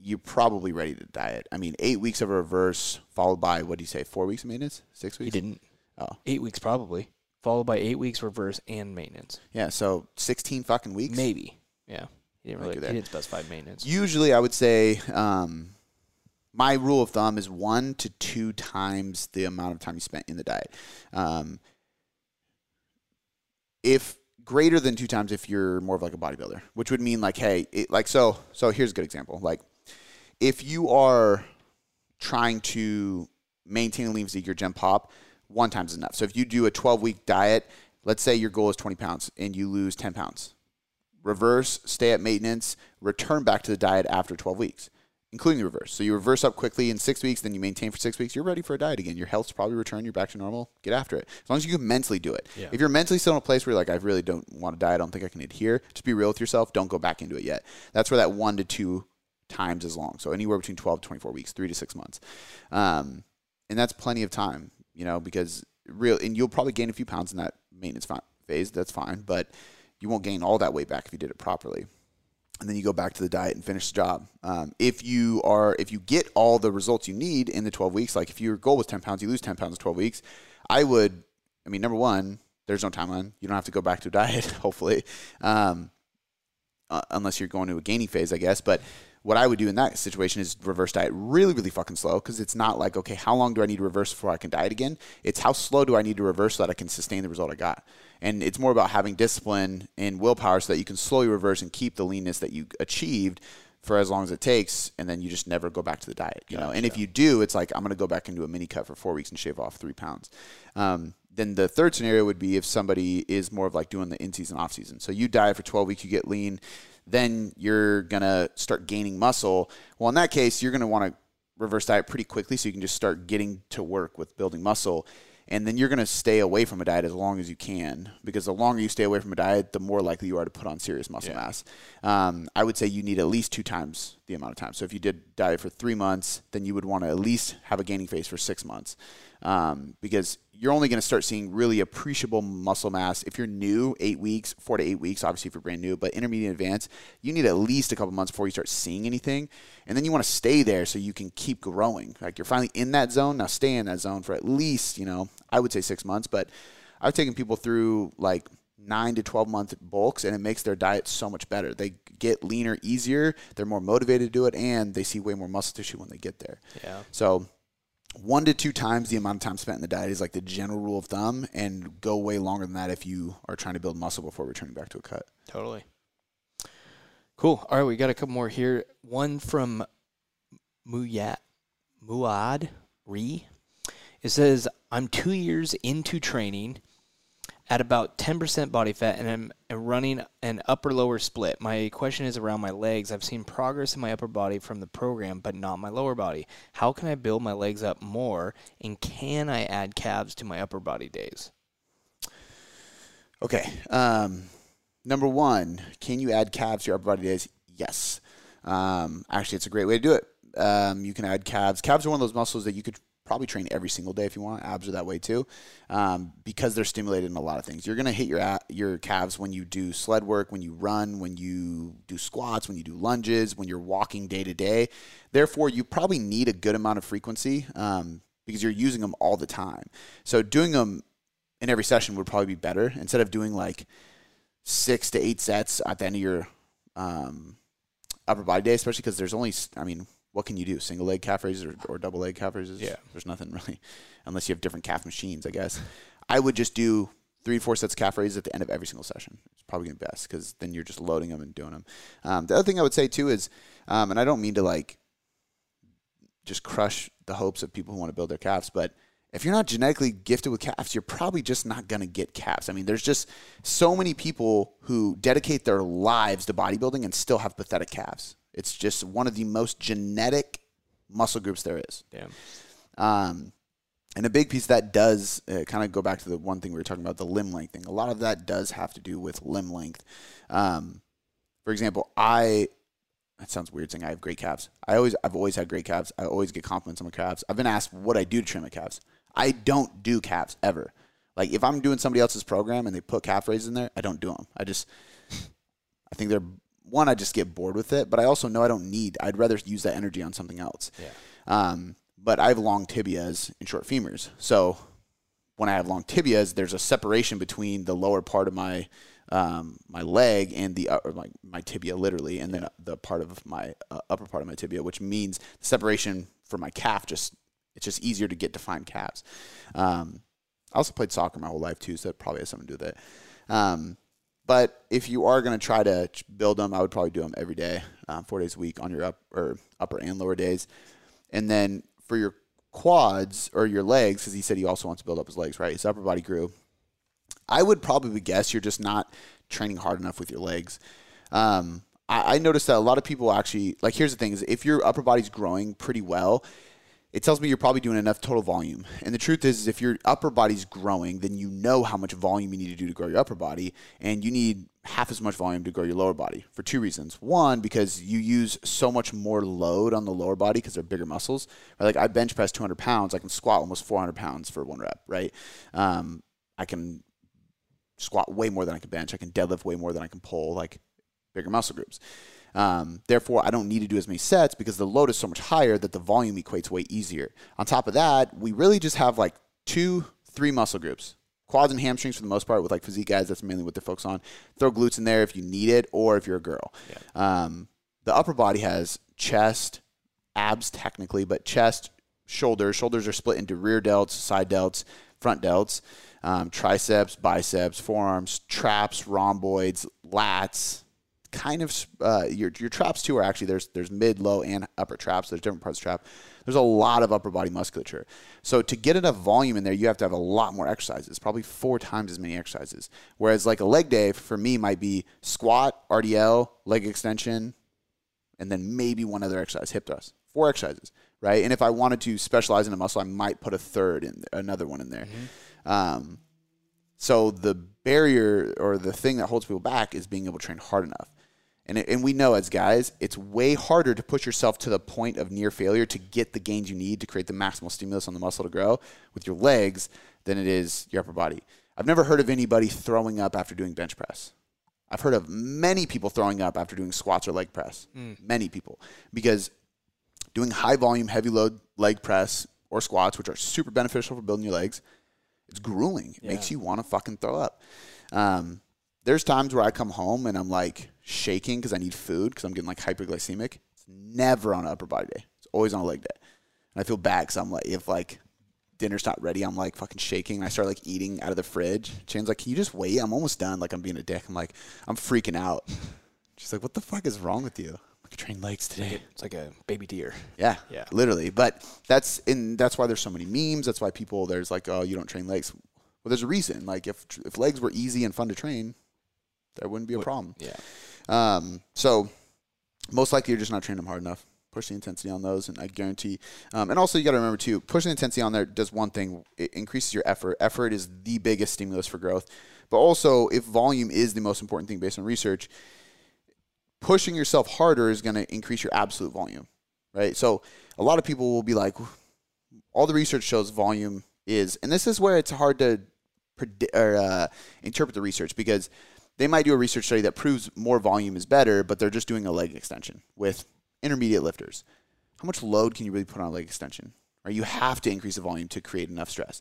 you're probably ready to diet. I mean, eight weeks of a reverse followed by, what do you say, four weeks of maintenance? Six He weeks? didn't. Oh. Eight weeks probably, followed by eight weeks reverse and maintenance. Yeah, so 16 fucking weeks. Maybe. Yeah. He didn't really. do He didn't specify maintenance. Usually, I would say um, my rule of thumb is one to two times the amount of time you spent in the diet. Um, if greater than two times, if you're more of like a bodybuilder, which would mean like, hey, it, like so. So here's a good example. Like, if you are trying to maintain a lean physique, your gym pop, one time is enough. So if you do a 12 week diet, let's say your goal is 20 pounds and you lose 10 pounds reverse, stay at maintenance, return back to the diet after 12 weeks, including the reverse. So you reverse up quickly in six weeks, then you maintain for six weeks. You're ready for a diet again. Your health's probably returned. You're back to normal. Get after it. As long as you can mentally do it. Yeah. If you're mentally still in a place where you're like, I really don't want to diet, I don't think I can adhere, just be real with yourself. Don't go back into it yet. That's where that one to two times as long. So anywhere between 12 to 24 weeks, three to six months. Um, and that's plenty of time, you know, because real, and you'll probably gain a few pounds in that maintenance phase. That's fine. But you won't gain all that weight back if you did it properly. And then you go back to the diet and finish the job. Um, if you are, if you get all the results you need in the 12 weeks, like if your goal was 10 pounds, you lose 10 pounds in 12 weeks. I would, I mean, number one, there's no timeline. You don't have to go back to a diet, hopefully, um, uh, unless you're going to a gaining phase, I guess. But what I would do in that situation is reverse diet really, really fucking slow because it's not like, okay, how long do I need to reverse before I can diet again? It's how slow do I need to reverse so that I can sustain the result I got. And it's more about having discipline and willpower so that you can slowly reverse and keep the leanness that you achieved for as long as it takes, and then you just never go back to the diet. You know, and if you do, it's like I'm going to go back into a mini cut for four weeks and shave off three pounds. Um, then the third scenario would be if somebody is more of like doing the in season, off season. So you diet for 12 weeks, you get lean, then you're gonna start gaining muscle. Well, in that case, you're gonna want to reverse diet pretty quickly so you can just start getting to work with building muscle. And then you're going to stay away from a diet as long as you can because the longer you stay away from a diet, the more likely you are to put on serious muscle mass. Um, I would say you need at least two times the amount of time. So if you did diet for three months, then you would want to at least have a gaining phase for six months um, because you're only going to start seeing really appreciable muscle mass if you're new, eight weeks, four to eight weeks, obviously if you're brand new, but intermediate advanced, you need at least a couple months before you start seeing anything. And then you want to stay there so you can keep growing. Like you're finally in that zone, now stay in that zone for at least, you know, I would say six months, but I've taken people through like nine to 12 month bulks and it makes their diet so much better. They get leaner easier, they're more motivated to do it, and they see way more muscle tissue when they get there. Yeah. So one to two times the amount of time spent in the diet is like the general rule of thumb, and go way longer than that if you are trying to build muscle before returning back to a cut. Totally. Cool. All right, we got a couple more here. One from Muyat Muad Re. It says, I'm two years into training at about 10% body fat and I'm running an upper lower split. My question is around my legs. I've seen progress in my upper body from the program, but not my lower body. How can I build my legs up more? And can I add calves to my upper body days? Okay. Um, number one, can you add calves to your upper body days? Yes. Um, actually, it's a great way to do it. Um, you can add calves. Calves are one of those muscles that you could probably train every single day if you want. Abs are that way too, um, because they're stimulated in a lot of things. You're gonna hit your your calves when you do sled work, when you run, when you do squats, when you do lunges, when you're walking day to day. Therefore, you probably need a good amount of frequency um, because you're using them all the time. So doing them in every session would probably be better instead of doing like six to eight sets at the end of your um, upper body day, especially because there's only, I mean, what can you do? Single leg calf raises or, or double leg calf raises? Yeah. There's nothing really, unless you have different calf machines, I guess. I would just do three four sets of calf raises at the end of every single session. It's probably going to be best because then you're just loading them and doing them. Um, the other thing I would say too is, um, and I don't mean to like just crush the hopes of people who want to build their calves, but if you're not genetically gifted with calves, you're probably just not going to get calves. I mean, there's just so many people who dedicate their lives to bodybuilding and still have pathetic calves. It's just one of the most genetic muscle groups there is. Damn. Um, and a big piece of that does uh, kind of go back to the one thing we were talking about, the limb length thing. A lot of that does have to do with limb length. Um, for example, I that sounds weird saying I have great calves. I always I've always had great calves. I always get compliments on my calves. I've been asked what I do to train my calves. I don't do calves ever. Like if I'm doing somebody else's program and they put calf raises in there, I don't do them. I just I think they're one. I just get bored with it, but I also know I don't need. I'd rather use that energy on something else. Yeah. Um, but I have long tibias and short femurs, so when I have long tibias, there's a separation between the lower part of my um, my leg and the uh, or my, my tibia literally, and then the part of my uh, upper part of my tibia, which means the separation for my calf just it's just easier to get defined calves. Um, I also played soccer my whole life too, so that probably has something to do with it. Um, but if you are going to try to build them, I would probably do them every day, um, four days a week on your up or upper and lower days, and then for your quads or your legs, because he said he also wants to build up his legs, right? His upper body grew. I would probably guess you're just not training hard enough with your legs. Um, I, I noticed that a lot of people actually like. Here's the thing: is if your upper body's growing pretty well, it tells me you're probably doing enough total volume. And the truth is, is if your upper body's growing, then you know how much volume you need to do to grow your upper body, and you need half as much volume to grow your lower body for two reasons. One, because you use so much more load on the lower body because they're bigger muscles. Right? Like I bench press 200 pounds, I can squat almost 400 pounds for one rep. Right? Um, I can squat way more than I can bench. I can deadlift way more than I can pull. Like bigger muscle groups. Um, therefore, I don't need to do as many sets because the load is so much higher that the volume equates way easier. On top of that, we really just have like two, three muscle groups. Quads and hamstrings for the most part with like physique guys, that's mainly what they focus on. Throw glutes in there if you need it or if you're a girl. Yeah. Um, the upper body has chest, abs technically, but chest, shoulders. Shoulders are split into rear delts, side delts, front delts, um, triceps, biceps, forearms, traps, rhomboids, lats, kind of uh, your your traps too are actually there's there's mid, low, and upper traps. There's different parts of trap. There's a lot of upper body musculature. So to get enough volume in there, you have to have a lot more exercises, probably four times as many exercises. Whereas like a leg day for me might be squat, RDL, leg extension, and then maybe one other exercise, hip thrust. Four exercises, right? And if I wanted to specialize in a muscle, I might put a third in another one in there. Mm-hmm. Um, so the barrier or the thing that holds people back is being able to train hard enough. And, and we know as guys, it's way harder to push yourself to the point of near failure to get the gains you need to create the maximal stimulus on the muscle to grow with your legs than it is your upper body. I've never heard of anybody throwing up after doing bench press. I've heard of many people throwing up after doing squats or leg press. Mm. Many people. Because doing high volume, heavy load leg press or squats, which are super beneficial for building your legs, it's grueling. It yeah. makes you want to fucking throw up. Um, there's times where I come home and I'm like shaking because I need food because I'm getting like hyperglycemic. It's never on an upper body day. It's always on a leg day. And I feel bad because I'm like, if like dinner's not ready, I'm like fucking shaking. I start like eating out of the fridge. Shane's like, can you just wait? I'm almost done. Like I'm being a dick. I'm like, I'm freaking out. She's like, what the fuck is wrong with you? I train legs today. It's like a baby deer. Yeah, yeah, literally. But that's in that's why there's so many memes. That's why people there's like, oh, you don't train legs. Well, there's a reason. Like if if legs were easy and fun to train, there wouldn't be a problem. Yeah. Um, so most likely you're just not training them hard enough. Push the intensity on those, and I guarantee. Um, and also, you got to remember too, pushing the intensity on there does one thing: it increases your effort. Effort is the biggest stimulus for growth. But also, if volume is the most important thing based on research, pushing yourself harder is going to increase your absolute volume, right? So a lot of people will be like, all the research shows volume is, and this is where it's hard to predict or uh, interpret the research because they might do a research study that proves more volume is better, but they're just doing a leg extension with intermediate lifters. How much load can you really put on a leg extension? Or you have to increase the volume to create enough stress.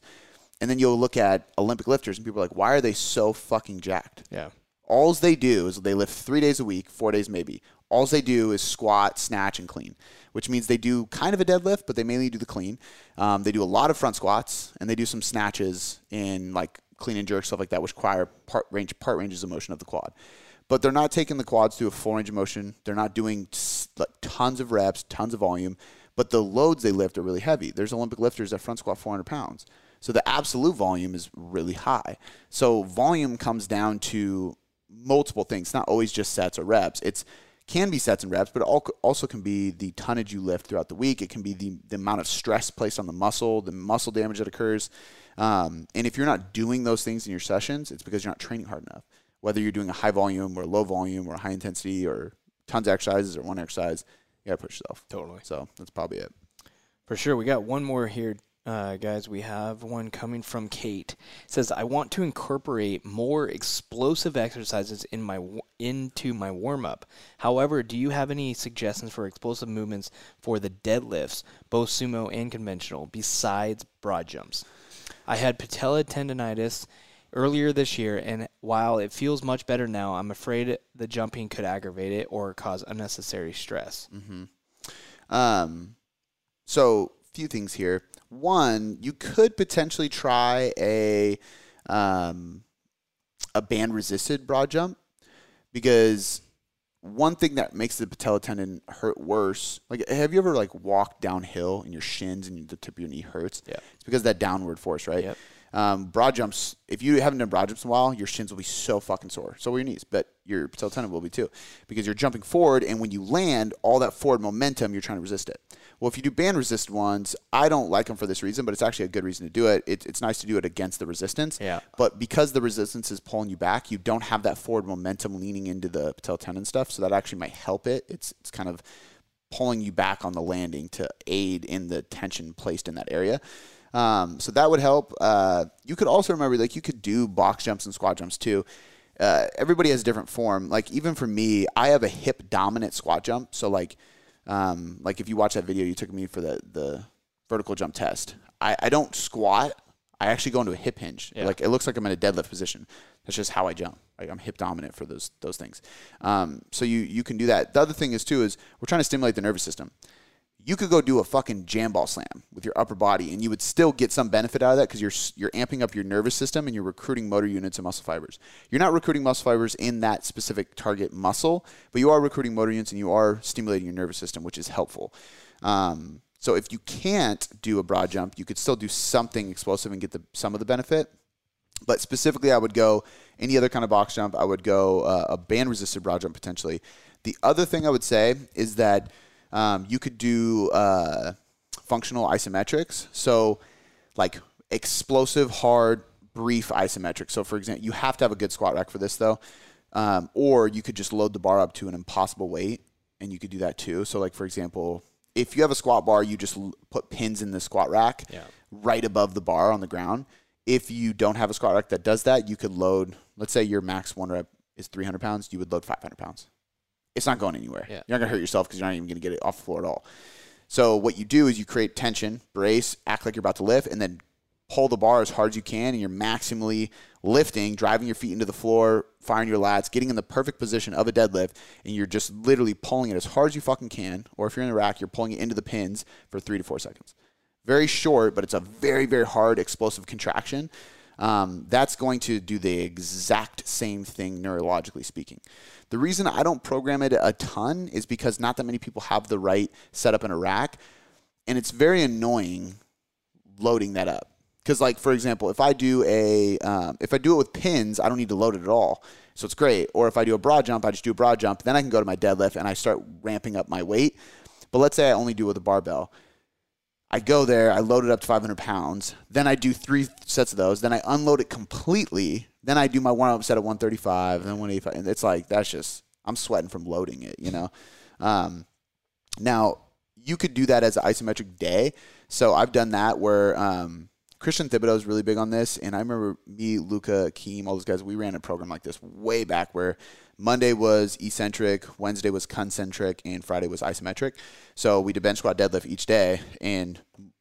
And then you'll look at Olympic lifters and people are like, why are they so fucking jacked? Yeah. Alls they do is they lift three days a week, four days maybe. Alls they do is squat, snatch, and clean, which means they do kind of a deadlift, but they mainly do the clean. Um, they do a lot of front squats and they do some snatches in like clean and jerk, stuff like that, which require part range part ranges of motion of the quad. But they're not taking the quads through a full range of motion. They're not doing like tons of reps, tons of volume. But the loads they lift are really heavy. There's Olympic lifters that front squat 400 pounds. So the absolute volume is really high. So volume comes down to multiple things. Not always just sets or reps. It's can be sets and reps, but it also can be the tonnage you lift throughout the week. It can be the, the amount of stress placed on the muscle, the muscle damage that occurs. Um, and if you're not doing those things in your sessions, it's because you're not training hard enough. Whether you're doing a high volume or low volume or high intensity or tons of exercises or one exercise, you gotta push yourself. Totally. So that's probably it. For sure. We got one more here, uh, guys. We have one coming from Kate. It says, I want to incorporate more explosive exercises in my into my warm up. However, do you have any suggestions for explosive movements for the deadlifts, both sumo and conventional, besides broad jumps? I had patella tendonitis earlier this year, and while it feels much better now, I'm afraid the jumping could aggravate it or cause unnecessary stress. Um, so few things here. One, you could potentially try a um, a band resisted broad jump because one thing that makes the patella tendon hurt worse, like have you ever like walked downhill and your shins and the tip of your knee hurts? Yeah. It's because of that downward force, right? Yep. Um, broad jumps, if you haven't done broad jumps in a while, your shins will be so fucking sore. So will your knees, but your patella tendon will be too. Because you're jumping forward, and when you land, all that forward momentum, you're trying to resist it. Well, if you do band resist ones, I don't like them for this reason, but it's actually a good reason to do it. it it's nice to do it against the resistance. Yeah. But because the resistance is pulling you back, you don't have that forward momentum leaning into the patella tendon stuff. So that actually might help it. It's it's kind of pulling you back on the landing to aid in the tension placed in that area. Um, so that would help. Uh, you could also remember, like, you could do box jumps and squat jumps too. Uh, everybody has different form. Like, even for me, I have a hip dominant squat jump. So, like, um, like if you watch that video you took me for the the vertical jump test, I, I don't squat. I actually go into a hip hinge. Yeah. Like it looks like I'm in a deadlift position. That's just how I jump. Like I'm hip dominant for those those things. Um, so you you can do that. The other thing is too is we're trying to stimulate the nervous system you could go do a fucking jam ball slam with your upper body and you would still get some benefit out of that because you're you're amping up your nervous system and you're recruiting motor units and muscle fibers. You're not recruiting muscle fibers in that specific target muscle, but you are recruiting motor units and you are stimulating your nervous system, which is helpful. Um, so if you can't do a broad jump, you could still do something explosive and get the some of the benefit. But specifically, I would go any other kind of box jump. I would go uh, a band resisted broad jump potentially. The other thing I would say is that um, you could do uh, functional isometrics. So, like explosive, hard, brief isometrics. So, for example, you have to have a good squat rack for this, though. Um, or you could just load the bar up to an impossible weight, and you could do that too. So, like for example, if you have a squat bar, you just l- put pins in the squat rack Yeah. right above the bar on the ground. If you don't have a squat rack that does that, you could load. Let's say your max one rep is 300 pounds, you would load 500 pounds. It's not going anywhere. Yeah. You're not gonna hurt yourself because you're not even gonna get it off the floor at all. So what you do is you create tension, brace, act like you're about to lift, and then pull the bar as hard as you can, and you're maximally lifting, driving your feet into the floor, firing your lats, getting in the perfect position of a deadlift, and you're just literally pulling it as hard as you fucking can. Or if you're in the rack, you're pulling it into the pins for three to four seconds. Very short, but it's a very, very hard explosive contraction. Um, that's going to do the exact same thing neurologically speaking. The reason I don't program it a ton is because not that many people have the right setup in a rack, and it's very annoying loading that up. Because, like for example, if I do a um, if I do it with pins, I don't need to load it at all, so it's great. Or if I do a broad jump, I just do a broad jump. Then I can go to my deadlift and I start ramping up my weight. But let's say I only do it with a barbell. I go there, I load it up to 500 pounds. Then I do three sets of those. Then I unload it completely. Then I do my warm up set at 135, and then 185. And it's like, that's just, I'm sweating from loading it, you know? Um, now, you could do that as an isometric day. So I've done that where um, Christian Thibaudeau is really big on this. And I remember me, Luca, Keem, all those guys, we ran a program like this way back where Monday was eccentric, Wednesday was concentric, and Friday was isometric. So we did bench squat deadlift each day. And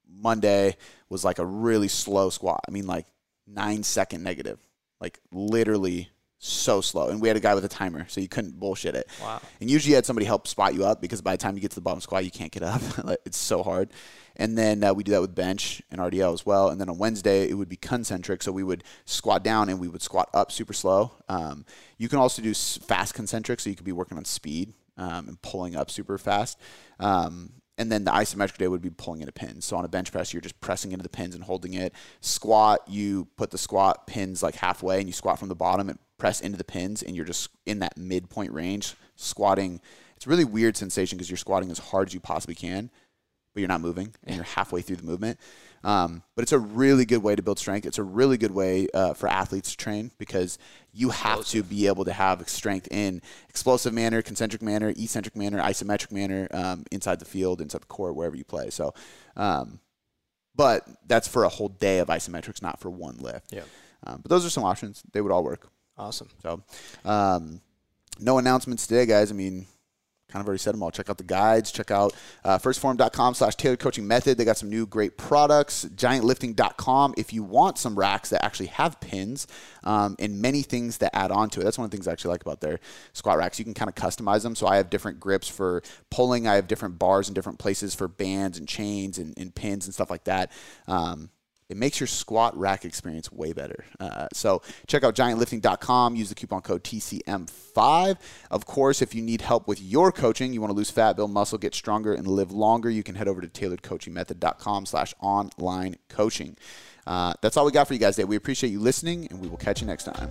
Monday was like a really slow squat. I mean, like nine second negative, like literally so slow. And we had a guy with a timer, so you couldn't bullshit it. Wow. And usually you had somebody help spot you up because by the time you get to the bottom squat, you can't get up. It's so hard. And then uh, we do that with bench and RDL as well. And then on Wednesday, it would be concentric. So we would squat down and we would squat up super slow. Um, you can also do fast concentric, so you could be working on speed um, and pulling up super fast. Um, and then the isometric day would be pulling into pins. So on a bench press, you're just pressing into the pins and holding it. Squat, you put the squat pins like halfway and you squat from the bottom and press into the pins, and you're just in that midpoint range, squatting. It's a really weird sensation because you're squatting as hard as you possibly can, but you're not moving and you're halfway through the movement. Um, but it's a really good way to build strength. It's a really good way uh, for athletes to train because you have to be able to have strength in explosive manner, concentric manner, eccentric manner, isometric manner um, inside the field, inside the court, wherever you play. So, um, but that's for a whole day of isometrics, not for one lift. Yeah. Um, but those are some options. They would all work. Awesome. So, um, no announcements today, guys. I mean, kind of already said them all. Check out the guides. Check out uh, firstform.com slash tailored coaching method. They got some new great products. Giantlifting.com if you want some racks that actually have pins um, and many things that add on to it. That's one of the things I actually like about their squat racks. You can kind of customize them. So I have different grips for pulling. I have different bars in different places for bands and chains and, and pins and stuff like that. Um, it makes your squat rack experience way better. Uh, so check out giantlifting.com. Use the coupon code TCM5. Of course, if you need help with your coaching, you want to lose fat, build muscle, get stronger, and live longer, you can head over to tailoredcoachingmethod.com slash online coaching. Uh, that's all we got for you guys today. We appreciate you listening, and we will catch you next time.